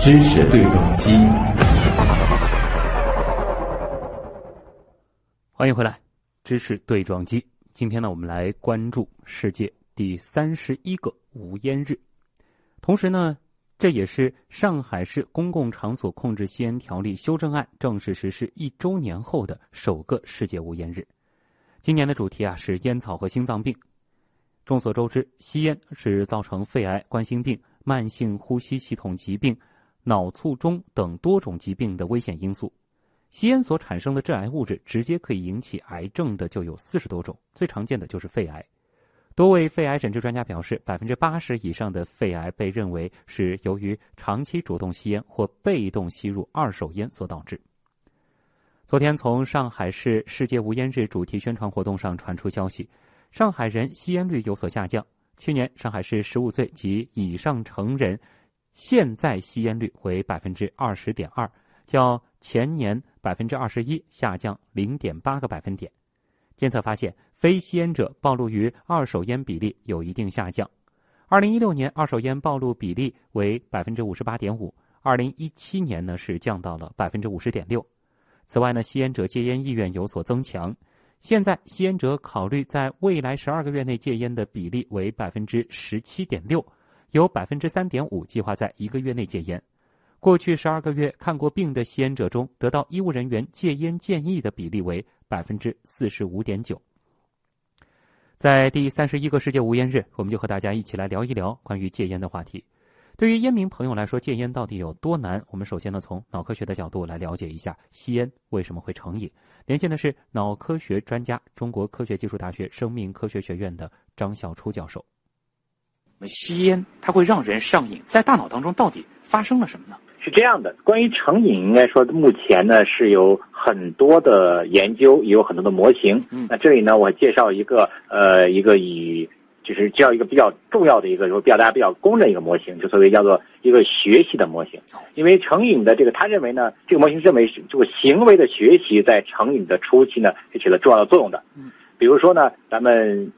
知识对撞机，欢迎回来。知识对撞机，今天呢，我们来关注世界第三十一个无烟日，同时呢，这也是上海市公共场所控制吸烟条例修正案正式实施一周年后的首个世界无烟日。今年的主题啊是烟草和心脏病。众所周知，吸烟是造成肺癌、冠心病、慢性呼吸系统疾病。脑卒中等多种疾病的危险因素，吸烟所产生的致癌物质直接可以引起癌症的就有四十多种，最常见的就是肺癌。多位肺癌诊治专家表示，百分之八十以上的肺癌被认为是由于长期主动吸烟或被动吸入二手烟所导致。昨天，从上海市世界无烟日主题宣传活动上传出消息，上海人吸烟率有所下降。去年，上海市十五岁及以上成人。现在吸烟率为百分之二十点二，较前年百分之二十一下降零点八个百分点。监测发现，非吸烟者暴露于二手烟比例有一定下降。二零一六年二手烟暴露比例为百分之五十八点五，二零一七年呢是降到了百分之五十点六。此外呢，吸烟者戒烟意愿有所增强。现在吸烟者考虑在未来十二个月内戒烟的比例为百分之十七点六。有百分之三点五计划在一个月内戒烟。过去十二个月看过病的吸烟者中，得到医务人员戒烟建议的比例为百分之四十五点九。在第三十一个世界无烟日，我们就和大家一起来聊一聊关于戒烟的话题。对于烟民朋友来说，戒烟到底有多难？我们首先呢，从脑科学的角度来了解一下吸烟为什么会成瘾。连线的是脑科学专家、中国科学技术大学生命科学学院的张晓初教授。吸烟它会让人上瘾，在大脑当中到底发生了什么呢？是这样的，关于成瘾，应该说目前呢是有很多的研究，也有很多的模型。嗯，那这里呢，我介绍一个呃一个以就是叫一个比较重要的一个，说比较大家比较公认一个模型，就所谓叫做一个学习的模型。因为成瘾的这个，他认为呢，这个模型认为这个行为的学习在成瘾的初期呢是起了重要的作用的。嗯，比如说呢，咱们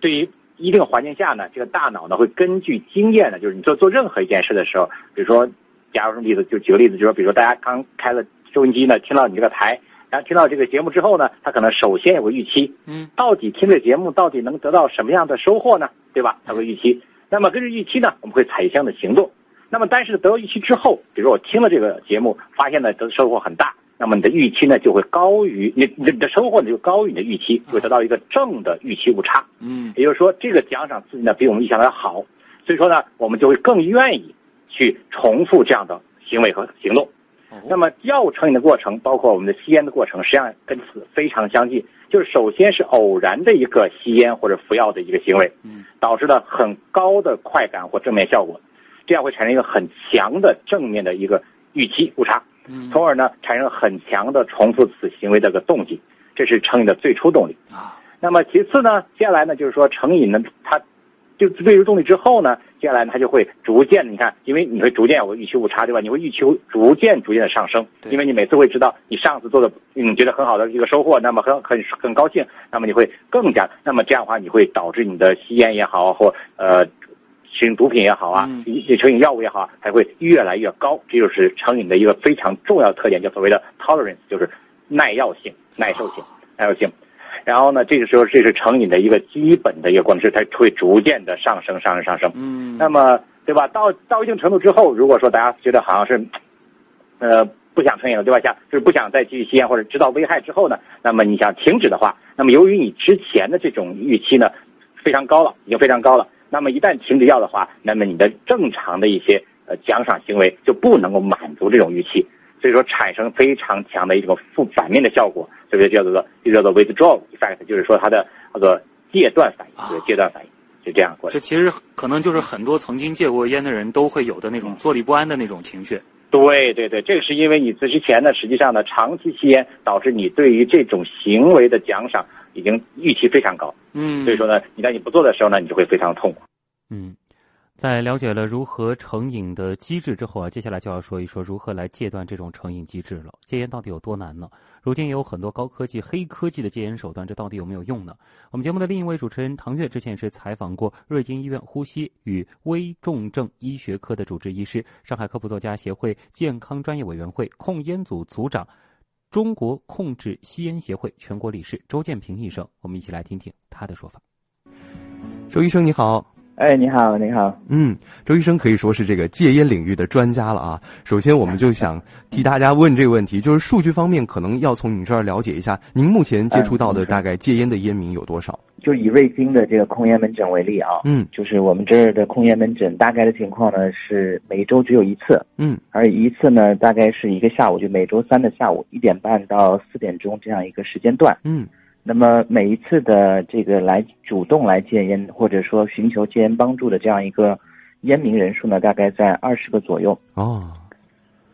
对于一定环境下呢，这个大脑呢会根据经验呢，就是你做做任何一件事的时候，比如说，假如说例子，就举个例子，就说，比如说大家刚开了收音机呢，听到你这个台，然后听到这个节目之后呢，他可能首先有个预期，嗯，到底听这节目到底能得到什么样的收获呢？对吧？他会预期。那么根据预期呢，我们会采取相应的行动。那么但是得到预期之后，比如说我听了这个节目，发现呢得收获很大。那么你的预期呢就会高于你你的收获呢就高于你的预期，会得到一个正的预期误差。嗯，也就是说这个奖赏刺激呢比我们预想的要好，所以说呢我们就会更愿意去重复这样的行为和行动。那么药物成瘾的过程，包括我们的吸烟的过程，实际上跟此非常相近。就是首先是偶然的一个吸烟或者服药的一个行为，嗯，导致了很高的快感或正面效果，这样会产生一个很强的正面的一个预期误差。从而呢，产生很强的重复此行为的个动机，这是成瘾的最初动力啊。那么其次呢，接下来呢，就是说成瘾呢，它就对于动力之后呢，接下来它就会逐渐，你看，因为你会逐渐有个预期误差，对吧？你会预期逐渐逐渐的上升，因为你每次会知道你上次做的，你，觉得很好的一个收获，那么很很很高兴，那么你会更加，那么这样的话，你会导致你的吸烟也好，或呃。使用毒品也好啊，一些成瘾药物也好，啊还会越来越高。这就是成瘾的一个非常重要的特点，叫所谓的 tolerance，就是耐药性、耐受性、耐药性。然后呢，这个时候这是成瘾的一个基本的一个过程，它会逐渐的上升、上升、上升。嗯。那么，对吧？到到一定程度之后，如果说大家觉得好像是，呃，不想成瘾了，对吧？想就是不想再继续吸烟或者知道危害之后呢，那么你想停止的话，那么由于你之前的这种预期呢非常高了，已经非常高了。那么一旦停止药的话，那么你的正常的一些呃奖赏行为就不能够满足这种预期，所以说产生非常强的一种负反面的效果，所以叫做就叫做 withdrawal effect，就是说它的那个戒断反应，就是戒断反应，就这样过来这其实可能就是很多曾经戒过烟的人都会有的那种坐立不安的那种情绪。对对对，这个是因为你之前呢，实际上呢长期吸烟导致你对于这种行为的奖赏。已经预期非常高，嗯，所以说呢，你在你不做的时候呢，你就会非常痛苦。嗯，在了解了如何成瘾的机制之后啊，接下来就要说一说如何来戒断这种成瘾机制了。戒烟到底有多难呢？如今也有很多高科技、黑科技的戒烟手段，这到底有没有用呢？我们节目的另一位主持人唐月之前也是采访过瑞金医院呼吸与危重症医学科的主治医师、上海科普作家协会健康专业委员会控烟组组长、中国控制吸烟协会全国理事周建平医生。我们一起来听听他的说法。周医生你好。哎，你好，你好。嗯，周医生可以说是这个戒烟领域的专家了啊。首先，我们就想替大家问这个问题，就是数据方面，可能要从你这儿了解一下，您目前接触到的大概戒烟的烟民有多少？就以瑞金的这个控烟门诊为例啊，嗯，就是我们这儿的控烟门诊大概的情况呢是每周只有一次，嗯，而一次呢大概是一个下午，就每周三的下午一点半到四点钟这样一个时间段，嗯。那么每一次的这个来主动来戒烟，或者说寻求戒烟帮助的这样一个烟民人数呢，大概在二十个左右。哦，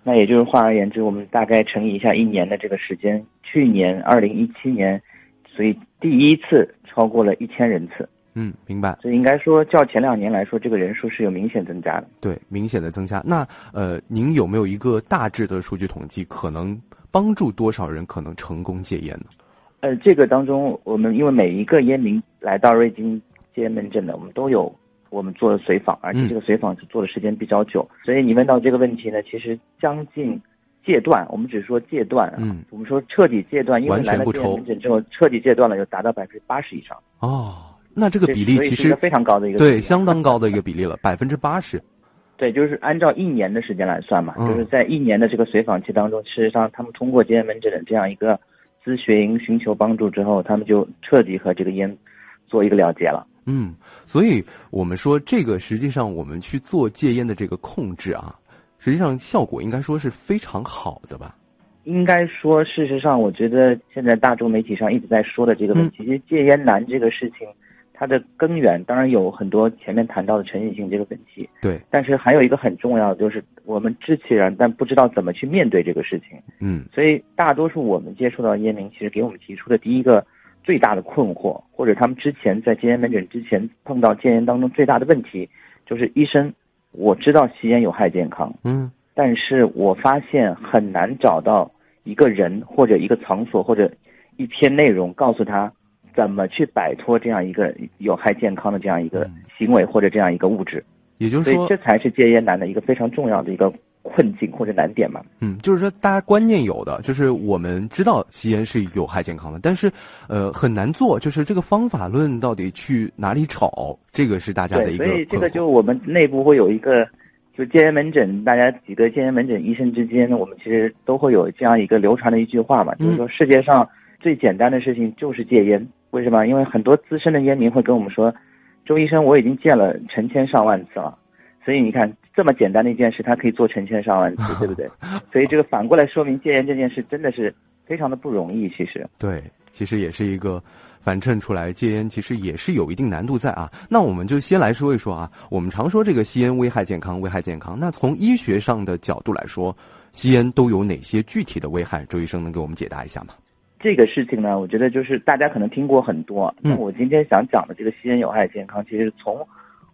那也就是换而言之，我们大概乘以一下一年的这个时间，去年二零一七年，所以第一次超过了一千人次。嗯，明白。所以应该说较前两年来说，这个人数是有明显增加的。对，明显的增加。那呃，您有没有一个大致的数据统计，可能帮助多少人可能成功戒烟呢？呃，这个当中，我们因为每一个烟民来到瑞金戒烟门诊的，我们都有我们做的随访，而且这个随访是做的时间比较久，所以你问到这个问题呢，其实将近戒断，我们只说戒断，嗯，我们说彻底戒断，因为来了门诊之后，彻底戒断了，有达到百分之八十以上。哦，那这个比例其实非常高的一个对，相当高的一个比例了，百分之八十。对，就是按照一年的时间来算嘛，就是在一年的这个随访期当中，事实上他们通过戒烟门诊的这样一个。咨询寻求帮助之后，他们就彻底和这个烟做一个了结了。嗯，所以我们说这个实际上我们去做戒烟的这个控制啊，实际上效果应该说是非常好的吧？应该说，事实上，我觉得现在大众媒体上一直在说的这个问题，其实戒烟难这个事情。它的根源当然有很多前面谈到的成瘾性这个问题，对，但是还有一个很重要的就是我们知其然，但不知道怎么去面对这个事情。嗯，所以大多数我们接触到烟民，其实给我们提出的第一个最大的困惑，或者他们之前在戒烟门诊之前碰到戒烟当中最大的问题，就是医生，我知道吸烟有害健康，嗯，但是我发现很难找到一个人或者一个场所或者一篇内容告诉他。怎么去摆脱这样一个有害健康的这样一个行为或者这样一个物质？也就是说，这才是戒烟难的一个非常重要的一个困境或者难点嘛。嗯，就是说，大家观念有的，就是我们知道吸烟是有害健康的，但是呃很难做，就是这个方法论到底去哪里找？这个是大家的一个。所以这个就我们内部会有一个，就戒烟门诊，大家几个戒烟门诊医生之间，我们其实都会有这样一个流传的一句话嘛，就是说世界上最简单的事情就是戒烟。为什么？因为很多资深的烟民会跟我们说：“周医生，我已经戒了成千上万次了。”所以你看，这么简单的一件事，他可以做成千上万次，对不对？所以这个反过来说明，戒烟这件事真的是非常的不容易。其实，对，其实也是一个反衬出来，戒烟其实也是有一定难度在啊。那我们就先来说一说啊，我们常说这个吸烟危害健康，危害健康。那从医学上的角度来说，吸烟都有哪些具体的危害？周医生能给我们解答一下吗？这个事情呢，我觉得就是大家可能听过很多。那我今天想讲的这个吸烟有害健康，其实从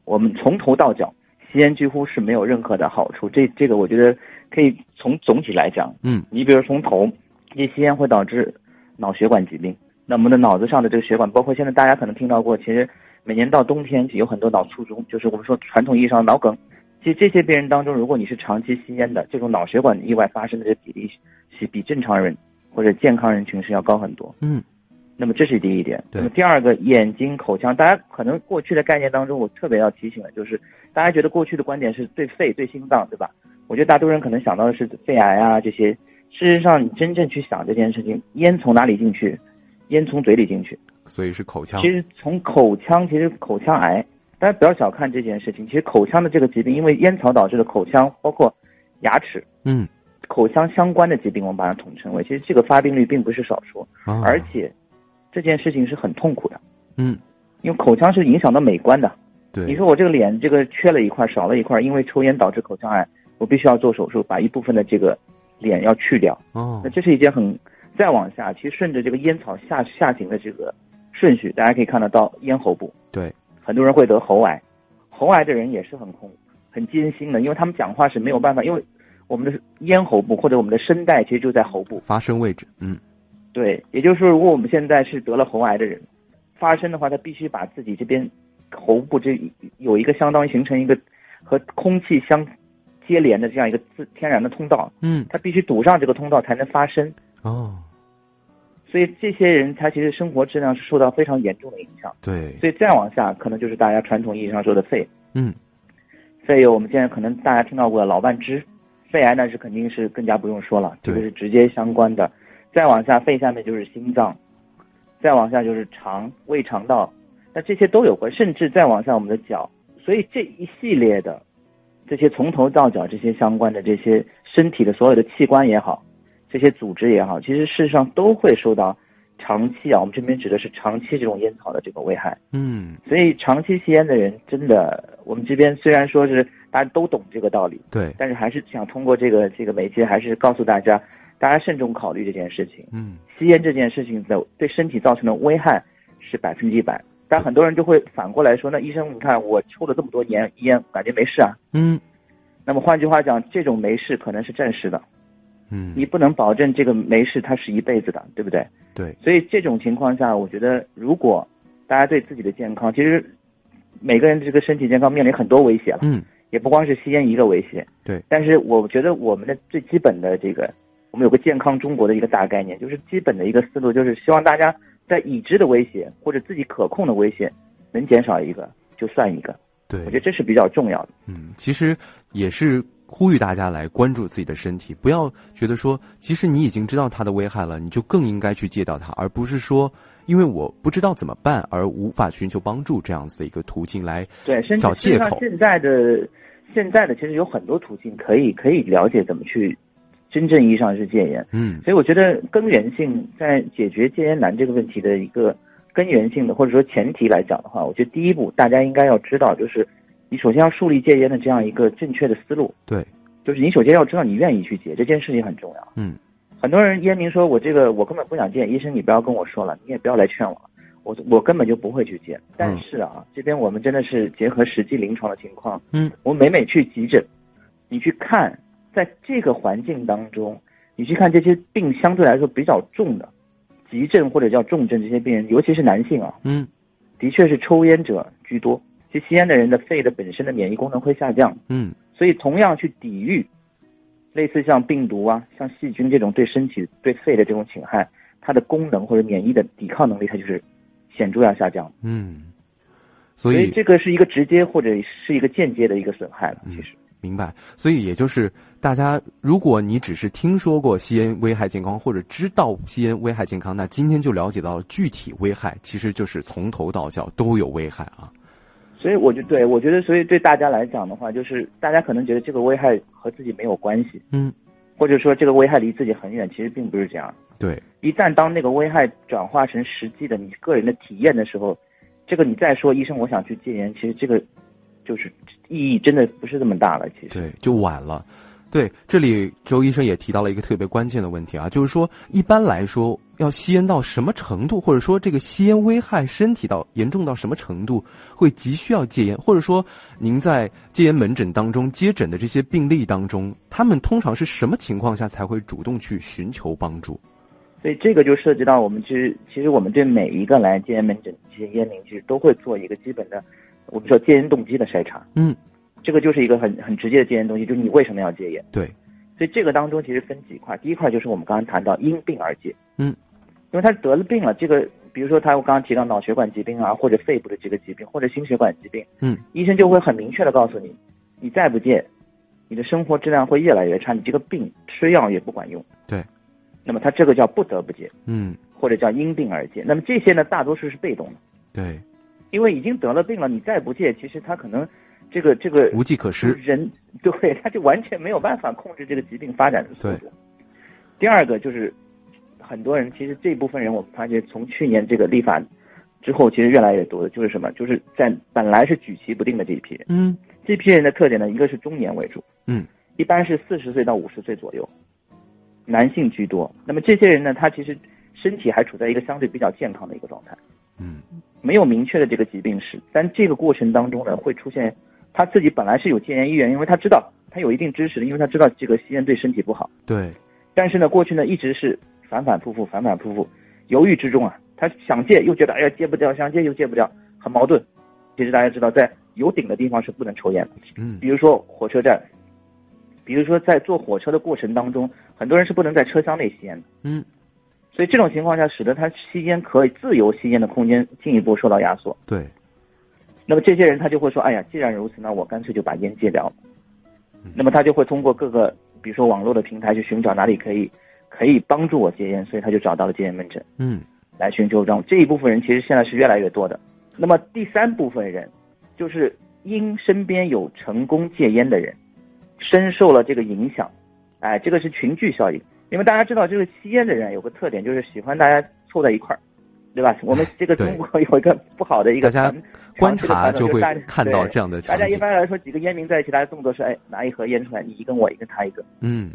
我们从头到脚，吸烟几乎是没有任何的好处。这这个我觉得可以从总体来讲。嗯，你比如从头，这吸烟会导致脑血管疾病。那我们的脑子上的这个血管，包括现在大家可能听到过，其实每年到冬天有很多脑卒中，就是我们说传统意义上的脑梗。其实这些病人当中，如果你是长期吸烟的，这种脑血管意外发生的这比例是比正常人。或者健康人群是要高很多，嗯，那么这是第一点。那么第二个，眼睛、口腔，大家可能过去的概念当中，我特别要提醒的就是，大家觉得过去的观点是对肺、对心脏，对吧？我觉得大多数人可能想到的是肺癌啊这些。事实上，你真正去想这件事情，烟从哪里进去？烟从嘴里进去，所以是口腔。其实从口腔，其实口腔癌，大家不要小看这件事情。其实口腔的这个疾病，因为烟草导致的口腔，包括牙齿，嗯。口腔相关的疾病，我们把它统称为，其实这个发病率并不是少数，而且这件事情是很痛苦的。嗯，因为口腔是影响到美观的。对，你说我这个脸这个缺了一块，少了一块，因为抽烟导致口腔癌，我必须要做手术，把一部分的这个脸要去掉。哦，那这是一件很再往下，其实顺着这个烟草下下行的这个顺序，大家可以看得到咽喉部。对，很多人会得喉癌，喉癌的人也是很恐很艰辛的，因为他们讲话是没有办法，因为我们的咽喉部或者我们的声带其实就在喉部。发声位置，嗯，对，也就是说，如果我们现在是得了喉癌的人，发声的话，他必须把自己这边喉部这有一个相当于形成一个和空气相接连的这样一个自天然的通道，嗯，他必须堵上这个通道才能发声。哦，所以这些人他其实生活质量是受到非常严重的影响。对，所以再往下，可能就是大家传统意义上说的肺。嗯，肺有我们现在可能大家听到过的老半支，肺癌那是肯定是更加不用说了，这个是直接相关的。再往下，肺下面就是心脏，再往下就是肠、胃肠道，那这些都有关，甚至再往下我们的脚。所以这一系列的这些从头到脚这些相关的这些身体的所有的器官也好，这些组织也好，其实事实上都会受到长期啊，我们这边指的是长期这种烟草的这个危害。嗯，所以长期吸烟的人，真的，我们这边虽然说是大家都懂这个道理，对，但是还是想通过这个这个媒介，还是告诉大家，大家慎重考虑这件事情。嗯，吸烟这件事情的对身体造成的危害是百分之一百，但很多人就会反过来说，那医生，你看我抽了这么多年烟，感觉没事啊。嗯，那么换句话讲，这种没事可能是暂时的，嗯，你不能保证这个没事它是一辈子的，对不对？对，所以这种情况下，我觉得如果大家对自己的健康，其实每个人的这个身体健康面临很多威胁了，嗯，也不光是吸烟一个威胁。对，但是我觉得我们的最基本的这个，我们有个健康中国的一个大概念，就是基本的一个思路，就是希望大家在已知的威胁或者自己可控的威胁能减少一个就算一个，对，我觉得这是比较重要的。嗯，其实也是呼吁大家来关注自己的身体，不要觉得说，即使你已经知道它的危害了，你就更应该去戒掉它，而不是说因为我不知道怎么办而无法寻求帮助这样子的一个途径来对，找借口。现在的现在的其实有很多途径可以可以了解怎么去真正意义上是戒烟。嗯所以我觉得根源性在解决戒烟难这个问题的一个根源性的或者说前提来讲的话，我觉得第一步大家应该要知道，就是你首先要树立戒烟的这样一个正确的思路，对，就是你首先要知道你愿意去戒这件事情很重要。嗯。很多人烟民说我这个我根本不想戒，医生你不要跟我说了，你也不要来劝我。了，我我根本就不会去戒。但是啊，这边我们真的是结合实际临床的情况，嗯，我每每去急诊，你去看，在这个环境当中，你去看这些病相对来说比较重的急症或者叫重症这些病人，尤其是男性啊，嗯。的确是抽烟者居多。其实吸烟的人的肺的本身的免疫功能会下降，嗯所以同样去抵御类似像病毒啊、像细菌这种对身体、对肺的这种侵害，它的功能或者免疫的抵抗能力，它就是显著要下降。嗯，所以所以这个是一个直接或者是一个间接的一个损害了。嗯其实，明白，所以也就是大家，如果你只是听说过吸烟危害健康，或者知道吸烟危害健康，那今天就了解到了具体危害，其实就是从头到脚都有危害啊。所以我就对我觉得，所以对大家来讲的话，就是大家可能觉得这个危害和自己没有关系，嗯，或者说这个危害离自己很远，其实并不是这样。对，一旦当那个危害转化成实际的你个人的体验的时候，这个你再说医生我想去戒烟，其实这个就是意义真的不是这么大了。其实，对，就晚了。对，这里周医生也提到了一个特别关键的问题啊，就是说，一般来说，要吸烟到什么程度，或者说这个吸烟危害身体到严重到什么程度，会急需要戒烟，或者说您在戒烟门诊当中接诊的这些病例当中，他们通常是什么情况下才会主动去寻求帮助？所以这个就涉及到我们其实其实我们对每一个来戒烟门诊这些烟民，其实都会做一个基本的我们说戒烟动机的筛查。嗯，这个就是一个很很直接的戒烟东西，就是你为什么要戒烟？对，所以这个当中其实分几块，第一块就是我们刚刚谈到因病而戒，嗯，因为他得了病了，这个比如说他我刚刚提到脑血管疾病啊，或者肺部的这个疾病，或者心血管疾病，嗯，医生就会很明确的告诉你，你再不戒，你的生活质量会越来越差，你这个病吃药也不管用，对，那么他这个叫不得不戒，嗯，或者叫因病而戒，那么这些呢大多数是被动的，对，因为已经得了病了，你再不戒，其实他可能这个这个无计可施。人对 他就完全没有办法控制这个疾病发展的速度。第二个就是很多人，其实这部分人，我们发觉从去年这个立法之后，其实越来越多的就是什么，就是在本来是举棋不定的这一批人，嗯这批人的特点呢，一个是中年为主，嗯，一般是四十岁到五十岁左右，男性居多。那么这些人呢，他其实身体还处在一个相对比较健康的一个状态。嗯没有明确的这个疾病史，但这个过程当中呢，会出现他自己本来是有戒烟意愿，因为他知道他有一定知识的，因为他知道这个吸烟对身体不好。对。但是呢，过去呢一直是反反复复，反反复复，犹豫之中啊，他想戒又觉得哎呀戒不掉，想戒又戒不掉，很矛盾。其实大家知道，在有顶的地方是不能抽烟的。嗯。比如说火车站，比如说在坐火车的过程当中，很多人是不能在车厢内吸烟的。嗯。所以这种情况下，使得他吸烟可以自由吸烟的空间进一步受到压缩。对。那么这些人他就会说：“哎呀，既然如此，那我干脆就把烟戒掉了。”那么他就会通过各个。比如说网络的平台去寻找哪里可以可以帮助我戒烟，所以他就找到了戒烟门诊，嗯，来寻求帮助。这一部分人其实现在是越来越多的。那么第三部分人，就是因身边有成功戒烟的人，深受了这个影响，哎，这个是群聚效应。因为大家知道，这个吸烟的人有个特点，就是喜欢大家凑在一块儿，对吧？我们这个中国有一个不好的一个大家观察就会看到这样的大家一般来说，几个烟民在一起，大家动作是哎，拿一盒烟出来，你一根我一根他一个，嗯，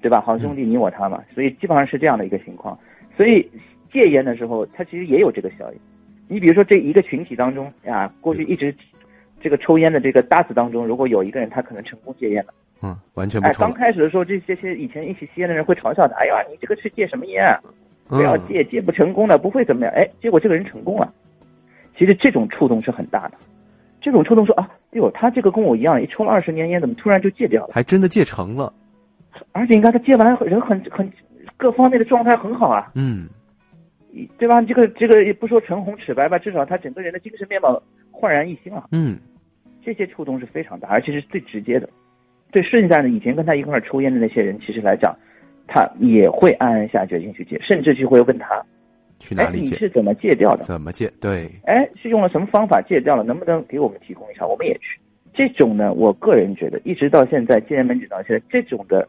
对吧？好兄弟你我他嘛，所以基本上是这样的一个情况。所以戒烟的时候，它其实也有这个效应。你比如说这一个群体当中啊，过去一直这个抽烟的这个搭子当中，如果有一个人他可能成功戒烟了，嗯，完全不抽。哎，刚开始的时候，这些些以前一起吸烟的人会嘲笑他，哎呀，你这个是戒什么烟啊？不要戒，戒不成功的不会怎么样。哎，结果这个人成功了。其实这种触动是很大的。这种触动说啊，哎呦，他这个跟我一样，一抽了二十年烟，怎么突然就戒掉了？还真的戒成了。而且你看他戒完，人很很各方面的状态很好啊。嗯。对吧？这个这个也不说唇红齿白吧，至少他整个人的精神面貌焕然一新了。嗯，这些触动是非常大，而且是最直接的。对剩下的以前跟他一块抽烟的那些人，其实来讲，他也会暗暗下决心去戒，甚至就会问他去哪里戒？你是怎么戒掉的？怎么戒？对。哎，是用了什么方法戒掉了？能不能给我们提供一下？我们也去。这种呢，我个人觉得，一直到现在戒烟门诊到现在，这种的。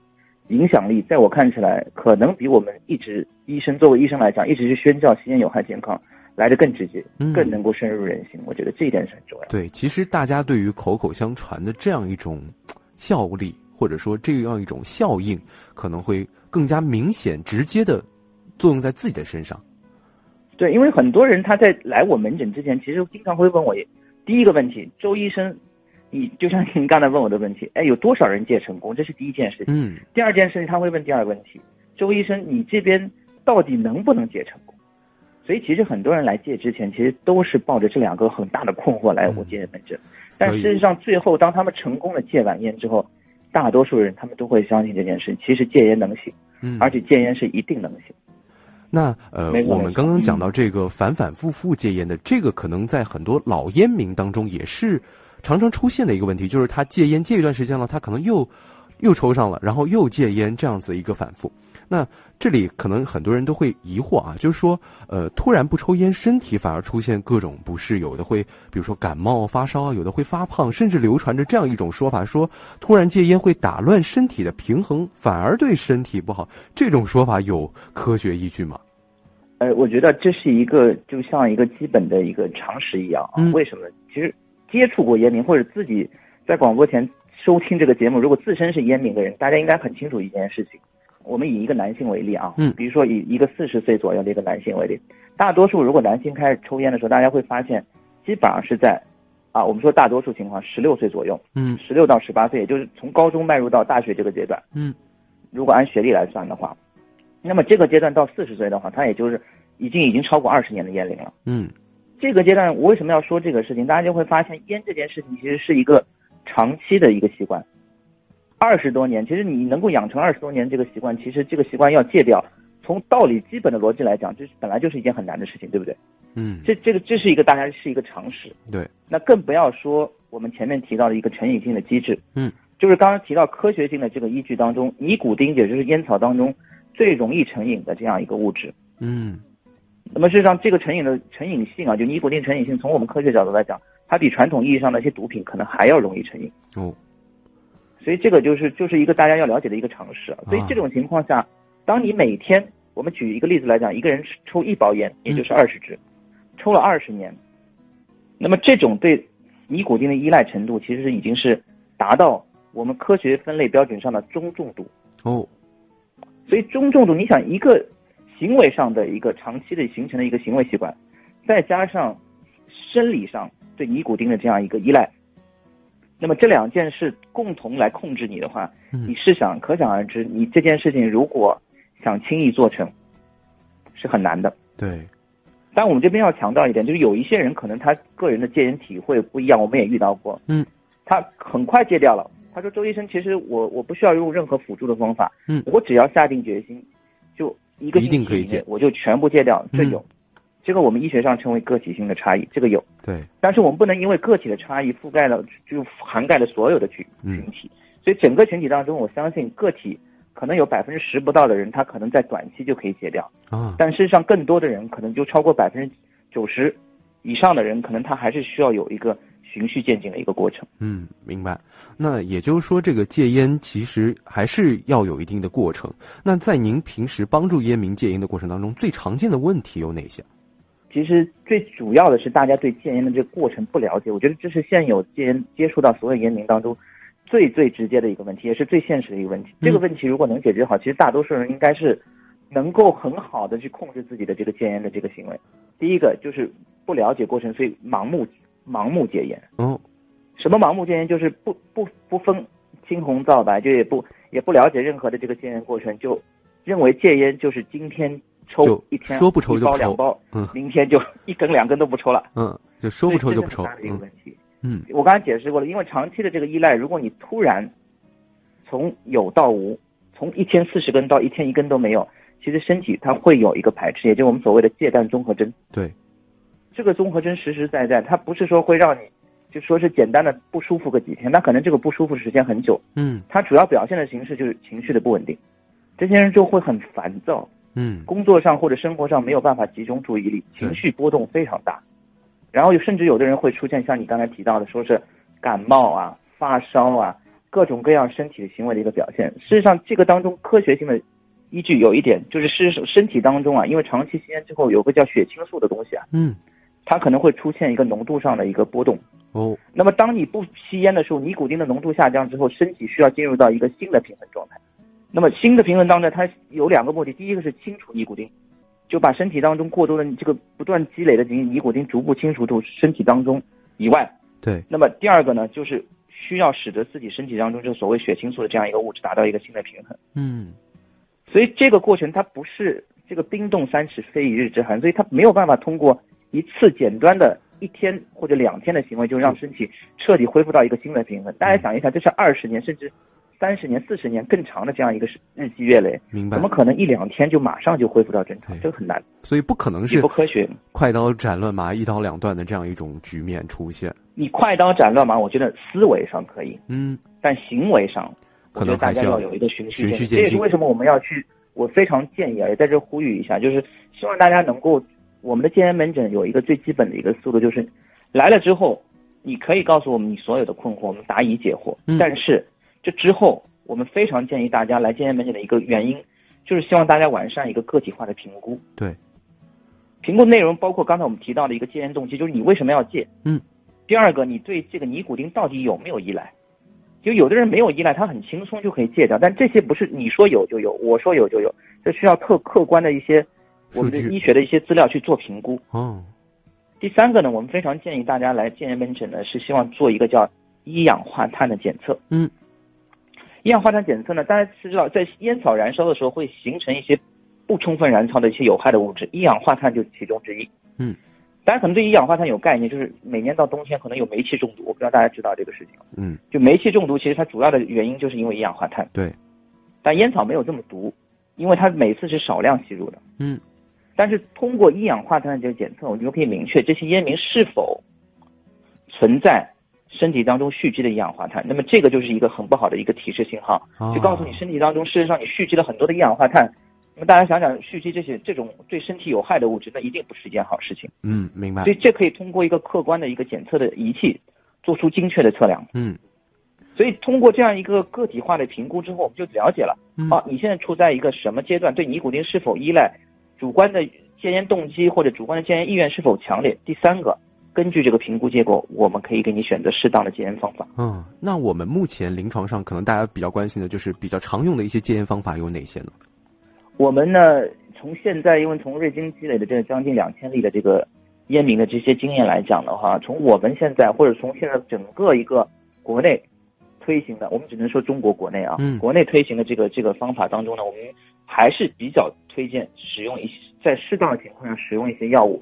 影响力在我看起来，可能比我们一直医生作为医生来讲，一直去宣教吸烟有害健康来的更直接，更能够深入人心。我觉得这一点是很重要。对，其实大家对于口口相传的这样一种效力，或者说这样一种效应，可能会更加明显、直接的作用在自己的身上。对，因为很多人他在来我门诊之前，其实经常会问我第一个问题：周医生。你就像您刚才问我的问题，哎，有多少人戒成功？这是第一件事情。嗯。第二件事情，他会问第二个问题：周医生，你这边到底能不能戒成功？所以其实很多人来戒之前，其实都是抱着这两个很大的困惑来我戒烟门诊。但事实上，最后当他们成功的戒完烟之后，大多数人他们都会相信这件事。其实戒烟能行，嗯，而且戒烟是一定能行。那呃，我们刚刚讲到这个反反复复戒烟的，这个可能在很多老烟民当中也是。常常出现的一个问题就是他戒烟戒一段时间了，他可能又又抽上了，然后又戒烟，这样子一个反复。那这里可能很多人都会疑惑啊，就是说，呃，突然不抽烟，身体反而出现各种不适，有的会比如说感冒发烧啊，有的会发胖，甚至流传着这样一种说法，说突然戒烟会打乱身体的平衡，反而对身体不好。这种说法有科学依据吗？呃，我觉得这是一个就像一个基本的一个常识一样啊。为什么？其实。接触过烟民或者自己在广播前收听这个节目，如果自身是烟民的人，大家应该很清楚一件事情。我们以一个男性为例啊，嗯，比如说以一个四十岁左右的一个男性为例，大多数如果男性开始抽烟的时候，大家会发现，基本上是在啊，我们说大多数情况十六岁左右，嗯，十六到十八岁，也就是从高中迈入到大学这个阶段，嗯，如果按学历来算的话，那么这个阶段到四十岁的话，他也就是已经已经超过二十年的烟龄了，嗯。这个阶段，我为什么要说这个事情？大家就会发现，烟这件事情其实是一个长期的一个习惯，二十多年。其实你能够养成二十多年这个习惯，其实这个习惯要戒掉，从道理基本的逻辑来讲，这本来就是一件很难的事情，对不对？嗯。这这个这是一个大家是一个常识。对。那更不要说我们前面提到的一个成瘾性的机制。嗯。就是刚刚提到科学性的这个依据当中，尼古丁也就是烟草当中最容易成瘾的这样一个物质。嗯。那么事实上，这个成瘾的成瘾性啊，就尼古丁成瘾性，从我们科学角度来讲，它比传统意义上的一些毒品可能还要容易成瘾。哦，所以这个就是就是一个大家要了解的一个常识。所以这种情况下，当你每天，我们举一个例子来讲，一个人抽一包烟，也就是二十支，抽了二十年，那么这种对尼古丁的依赖程度，其实已经是达到我们科学分类标准上的中重度。哦，所以中重度，你想一个。行为上的一个长期的形成的一个行为习惯，再加上生理上对尼古丁的这样一个依赖。那么这两件事共同来控制你的话，嗯你试想，可想而知，你这件事情如果想轻易做成，是很难的。对，但我们这边要强调一点，就是有一些人可能他个人的戒烟体会不一样，我们也遇到过。嗯，他很快戒掉了。他说：“周医生，其实我我不需要用任何辅助的方法，嗯我只要下定决心，就一个一定可以星期以内戒我就全部戒掉。”这嗯有，这个我们医学上称为个体性的差异，这个有。对，但是我们不能因为个体的差异覆盖了就涵盖了所有的群嗯群体，所以整个群体当中，我相信个体可能有百分之十不到的人，他可能在短期就可以戒掉。啊，但事实上，更多的人可能就超过百分之九十以上的人，可能他还是需要有一个循序渐进的一个过程。嗯，明白。那也就是说，这个戒烟其实还是要有一定的过程。那在您平时帮助烟民戒烟的过程当中，最常见的问题有哪些？其实最主要的是大家对戒烟的这个过程不了解，我觉得这是现有戒烟接触到所有烟民当中最最直接的一个问题，也是最现实的一个问题。嗯这个问题如果能解决好，其实大多数人应该是能够很好的去控制自己的这个戒烟的这个行为。第一个就是不了解过程，所以盲目盲目戒烟。哦，什么盲目戒烟？就是不不不分青红皂白，就也不也不了解任何的这个戒烟过程，就认为戒烟就是今天抽就一天说不抽一就不抽包两包，嗯明天就一根两根都不抽了。嗯，就说不抽就不抽。嗯我刚才解释过了，因为长期的这个依赖，如果你突然从有到无，从一天四十根到一天一根都没有，其实身体它会有一个排斥，也就是我们所谓的戒断综合征。对，这个综合征实实在在，它不是说会让你就说是简单的不舒服个几天，那可能这个不舒服时间很久。嗯它主要表现的形式就是情绪的不稳定，这些人就会很烦躁，嗯工作上或者生活上没有办法集中注意力，情绪波动非常大，然后甚至有的人会出现像你刚才提到的，说是感冒啊、发烧啊，各种各样身体的行为的一个表现。事实上，这个当中科学性的依据有一点，就是事实上身体当中啊，因为长期吸烟之后有个叫血清素的东西啊，嗯，它可能会出现一个浓度上的一个波动。哦，那么当你不吸烟的时候，尼古丁的浓度下降之后，身体需要进入到一个新的平衡状态。那么新的平衡当中，它有两个目的，第一个是清除尼古丁，就把身体当中过多的这个不断积累的尼尼古丁逐步清除出身体当中以外。对，那么第二个呢，就是需要使得自己身体当中这个所谓血清素的这样一个物质达到一个新的平衡。嗯所以这个过程它不是这个冰冻三尺非一日之寒，所以它没有办法通过一次简单的一天或者两天的行为就让身体彻底恢复到一个新的平衡。大家想一想，这是二十年甚至三十年、四十年更长的这样一个日积月累，明白怎么。可能一两天就马上就恢复到正常？这个很难，所以不可能是不科学。快刀斩乱麻、一刀两断的这样一种局面出现。你快刀斩乱麻，我觉得思维上可以，嗯，但行为上，我可觉得大能还是要家要有一个循序循序渐渐进。这也是为什么我们要去，我非常建议啊，也在这呼吁一下，就是希望大家能够，我们的戒烟门诊有一个最基本的一个速度，就是来了之后，你可以告诉我们你所有的困惑，我们答疑解惑。嗯但是这之后，我们非常建议大家来戒烟门诊的一个原因，就是希望大家完善一个个体化的评估。对，评估内容包括刚才我们提到的一个戒烟动机，就是你为什么要戒。嗯。第二个，你对这个尼古丁到底有没有依赖？就有的人没有依赖，他很轻松就可以戒掉，但这些不是你说有就有，我说有就有，这需要特客观的一些我们的医学的一些资料去做评估。哦，第三个呢，我们非常建议大家来戒烟门诊呢，是希望做一个叫一氧化碳的检测。嗯，一氧化碳检测呢，大家是知道，在烟草燃烧的时候会形成一些不充分燃烧的一些有害的物质，一氧化碳就是其中之一。嗯，大家可能对一氧化碳有概念，就是每年到冬天可能有煤气中毒，我不知道大家知道这个事情。嗯，就煤气中毒，其实它主要的原因就是因为一氧化碳。对，但烟草没有这么毒，因为它每次是少量吸入的。嗯，但是通过一氧化碳的这个检测，我们就可以明确这些烟民是否存在身体当中蓄积的一氧化碳。那么这个就是一个很不好的一个提示信号，哦就告诉你身体当中事实上你蓄积了很多的一氧化碳。那么大家想想，蓄积这些这种对身体有害的物质，那一定不是一件好事情。嗯，明白所。以这可以通过一个客观的一个检测的仪器，做出精确的测量。嗯所以通过这样一个个体化的评估之后，我们就了解了嗯啊，你现在处在一个什么阶段，对尼古丁是否依赖，主观的戒烟动机或者主观的戒烟意愿是否强烈。第三个，根据这个评估结果，我们可以给你选择适当的戒烟方法。嗯，那我们目前临床上可能大家比较关心的就是比较常用的一些戒烟方法有哪些呢？我们呢，从现在因为从瑞金积累的这个将近两千例的这个烟民的这些经验来讲的话，从我们现在或者从现在整个一个国内推行的，我们只能说中国国内啊，嗯国内推行的这个这个方法当中呢，我们还是比较推荐使用一些在适当的情况下使用一些药物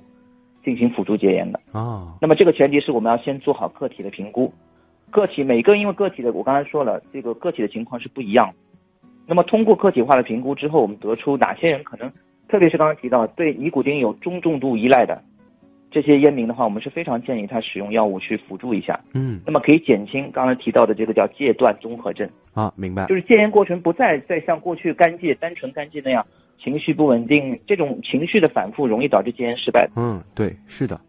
进行辅助戒烟的。啊，那么这个前提是我们要先做好个体的评估，个体每个因为个体的我刚才说了，这个个体的情况是不一样的。那么通过个体化的评估之后，我们得出哪些人可能，特别是刚刚提到对尼古丁有中重度依赖的这些烟民的话，我们是非常建议他使用药物去辅助一下，嗯那么可以减轻刚才提到的这个叫戒断综合症，啊，明白就。是戒烟过程不再再像过去干戒单纯干戒那样情绪不稳定，这种情绪的反复容易导致戒烟失败。嗯，对，是的。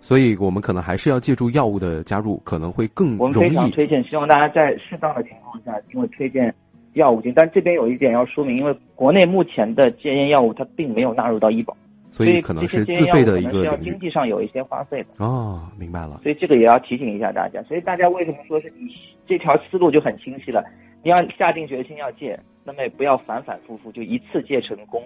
所以我们可能还是要借助药物的加入，可能会更容我们非常。推荐，希望大家在适当的情况下，因为推荐药物进，但这边有一点要说明，因为国内目前的戒烟药物它并没有纳入到医保，所以可能这是自费的一能是要经。济上有一些花费的，哦，明白了。所以这个也要提醒一下大家。所以大家为什么说是你这条思路就很清晰了？你要下定决心要戒，那么也不要反反复复就一次戒成功。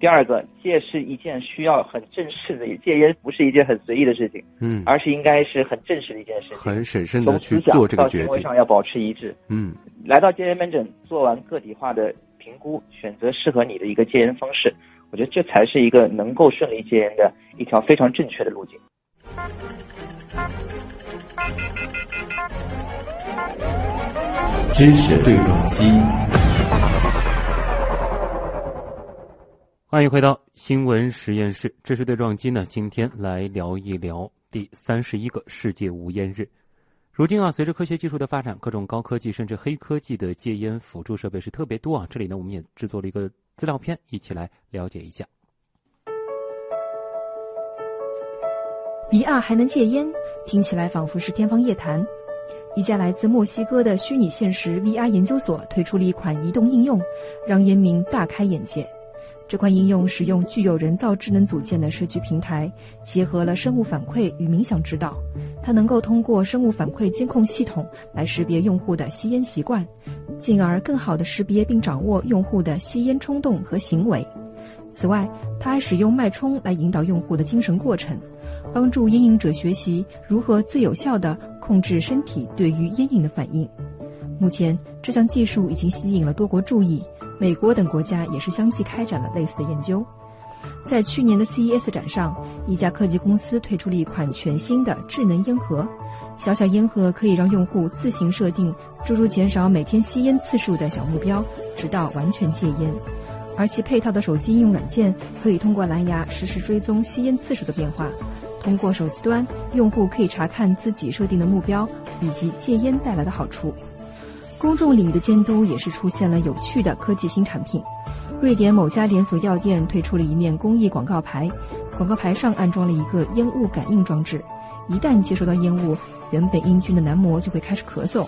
第二个，戒是一件需要很正式的，戒烟不是一件很随意的事情，嗯，而是应该是很正式的一件事情。很审慎的从去做这个决定。行为上要保持一致。嗯，来到戒烟门诊，做完个体化的评估，选择适合你的一个戒烟方式，我觉得这才是一个能够顺利戒烟的一条非常正确的路径。知识对撞机，欢迎回到新闻实验室，知识对撞机呢，今天来聊一聊第三十一个世界无烟日。如今啊，随着科学技术的发展，各种高科技甚至黑科技的戒烟辅助设备是特别多啊。这里呢，我们也制作了一个资料片，一起来了解一下。VR 还能戒烟，听起来仿佛是天方夜谭。一家来自墨西哥的虚拟现实 VR 研究所推出了一款移动应用，让烟民大开眼界。这款应用使用具有人造智能组件的社区平台，结合了生物反馈与冥想指导。它能够通过生物反馈监控系统来识别用户的吸烟习惯，进而更好地识别并掌握用户的吸烟冲动和行为。此外，它还使用脉冲来引导用户的精神过程，帮助烟瘾者学习如何最有效地控制身体对于烟瘾的反应。目前，这项技术已经吸引了多国注意，美国等国家也是相继开展了类似的研究。在去年的 CES 展上，一家科技公司推出了一款全新的智能烟盒。小小烟盒可以让用户自行设定诸如减少每天吸烟次数的小目标，直到完全戒烟。而其配套的手机应用软件可以通过蓝牙实时追踪吸烟次数的变化。通过手机端，用户可以查看自己设定的目标以及戒烟带来的好处。公众领域的监督也是出现了有趣的科技新产品。瑞典某家连锁药店推出了一面公益广告牌，广告牌上安装了一个烟雾感应装置，一旦接收到烟雾，原本英俊的男模就会开始咳嗽，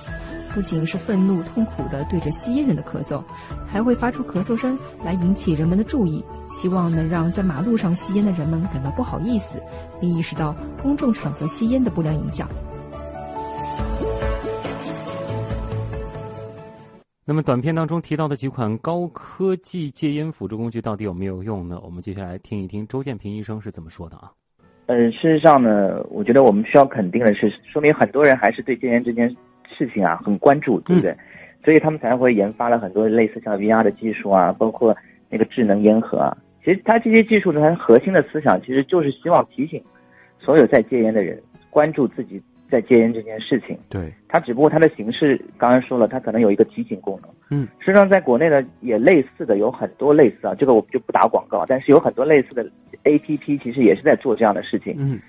不仅是愤怒痛苦地对着吸烟人的咳嗽，还会发出咳嗽声来引起人们的注意，希望能让在马路上吸烟的人们感到不好意思，并意识到公众场合吸烟的不良影响。那么短片当中提到的几款高科技戒烟辅助工具到底有没有用呢？我们接下来听一听周建平医生是怎么说的啊。呃，事实上呢，我觉得我们需要肯定的是，说明很多人还是对戒烟这件事情啊很关注，对不对？所以他们才会研发了很多类似像 VR 的技术啊，包括那个智能烟盒啊。其实它这些技术呢，它核心的思想其实就是希望提醒所有在戒烟的人关注自己在戒烟这件事情。对，它只不过它的形式刚刚说了，它可能有一个提醒功能。嗯，实际上在国内呢也类似的有很多类似啊，这个我们就不打广告，但是有很多类似的 APP 其实也是在做这样的事情。嗯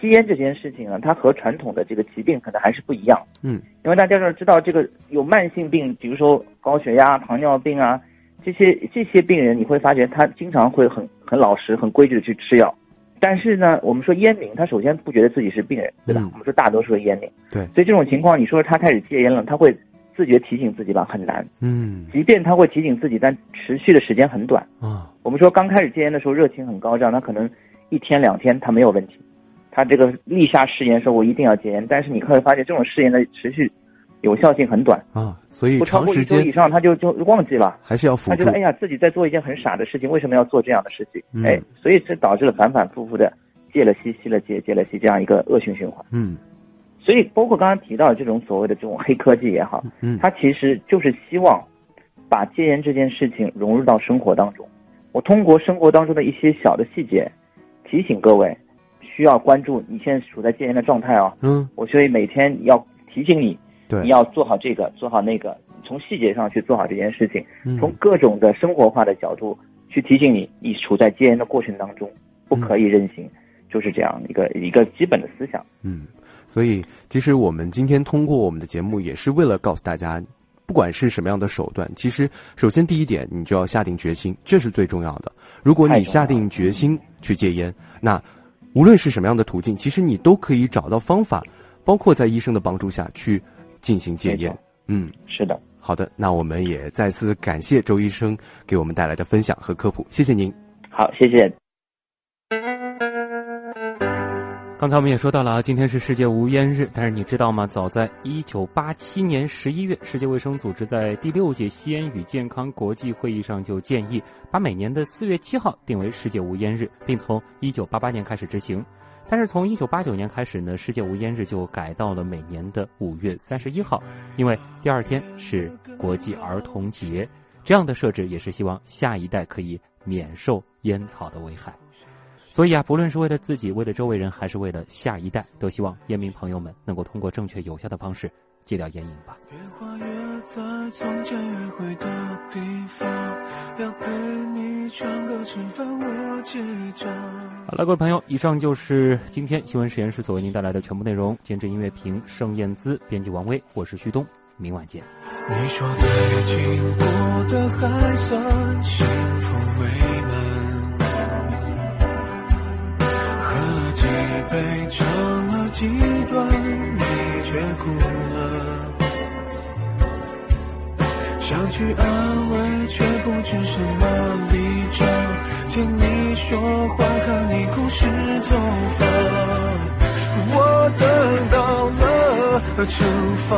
吸烟这件事情呢，它和传统的这个疾病可能还是不一样。嗯，因为大家要知道，这个有慢性病，比如说高血压、糖尿病啊，这些这些病人，你会发觉他经常会很很老实、很规矩的去吃药。但是呢，我们说烟民，他首先不觉得自己是病人，对吧？嗯我们说大多数的烟民，对所以这种情况，你说他开始戒烟了，他会自觉提醒自己吧，很难。嗯即便他会提醒自己，但持续的时间很短。啊我们说刚开始戒烟的时候热情很高涨，他可能一天两天他没有问题，他这个立下誓言说我一定要戒烟，但是你会发现这种誓言的持续有效性很短，啊，所以不超过一周以上他就就忘记了，还是要辅助他觉得哎。呀自己在做一件很傻的事情，为什么要做这样的事情？嗯哎，所以这导致了反反复复的戒了吸，吸了戒，戒了吸，这样一个恶性循环。嗯所以，包括刚刚提到的这种所谓的这种黑科技也好，嗯它其实就是希望把戒烟这件事情融入到生活当中。我通过生活当中的一些小的细节，提醒各位需要关注你现在处在戒烟的状态哦。嗯，我所以每天要提醒你，对，你要做好这个，做好那个，从细节上去做好这件事情，嗯从各种的生活化的角度去提醒你，你处在戒烟的过程当中，不可以任性，就是这样一个一个基本的思想。嗯，所以其实我们今天通过我们的节目，也是为了告诉大家，不管是什么样的手段，其实首先第一点，你就要下定决心，这是最重要的。如果你下定决心去戒烟，那无论是什么样的途径，其实你都可以找到方法，包括在医生的帮助下去进行戒烟。嗯，是的，好的，那我们也再次感谢周医生给我们带来的分享和科普，谢谢您。好，谢谢。刚才我们也说到了啊，今天是世界无烟日，但是你知道吗？早在一九八七年十一月，世界卫生组织在第六届吸烟与健康国际会议上就建议，把每年的四月七号定为世界无烟日，并从一九八八年开始执行。但是从一九八九年开始呢，世界无烟日就改到了每年的五月三十一号，因为第二天是国际儿童节。这样的设置也是希望下一代可以免受烟草的危害。所以啊，不论是为了自己，为了周围人，还是为了下一代，都希望烟民朋友们能够通过正确有效的方式戒掉烟瘾吧。在从前约会的地方，要陪你唱歌吃饭，我结账。好了，各位朋友，以上就是今天新闻实验室所为您带来的全部内容。监制音乐评盛燕姿，编辑王威，我是旭东，明晚见。你说最近过得还算幸福美满，喝了几杯，唱了几段，你却哭了。想去安慰，却不知什么立场。听你说话，看你哭湿头发，我得到了惩罚。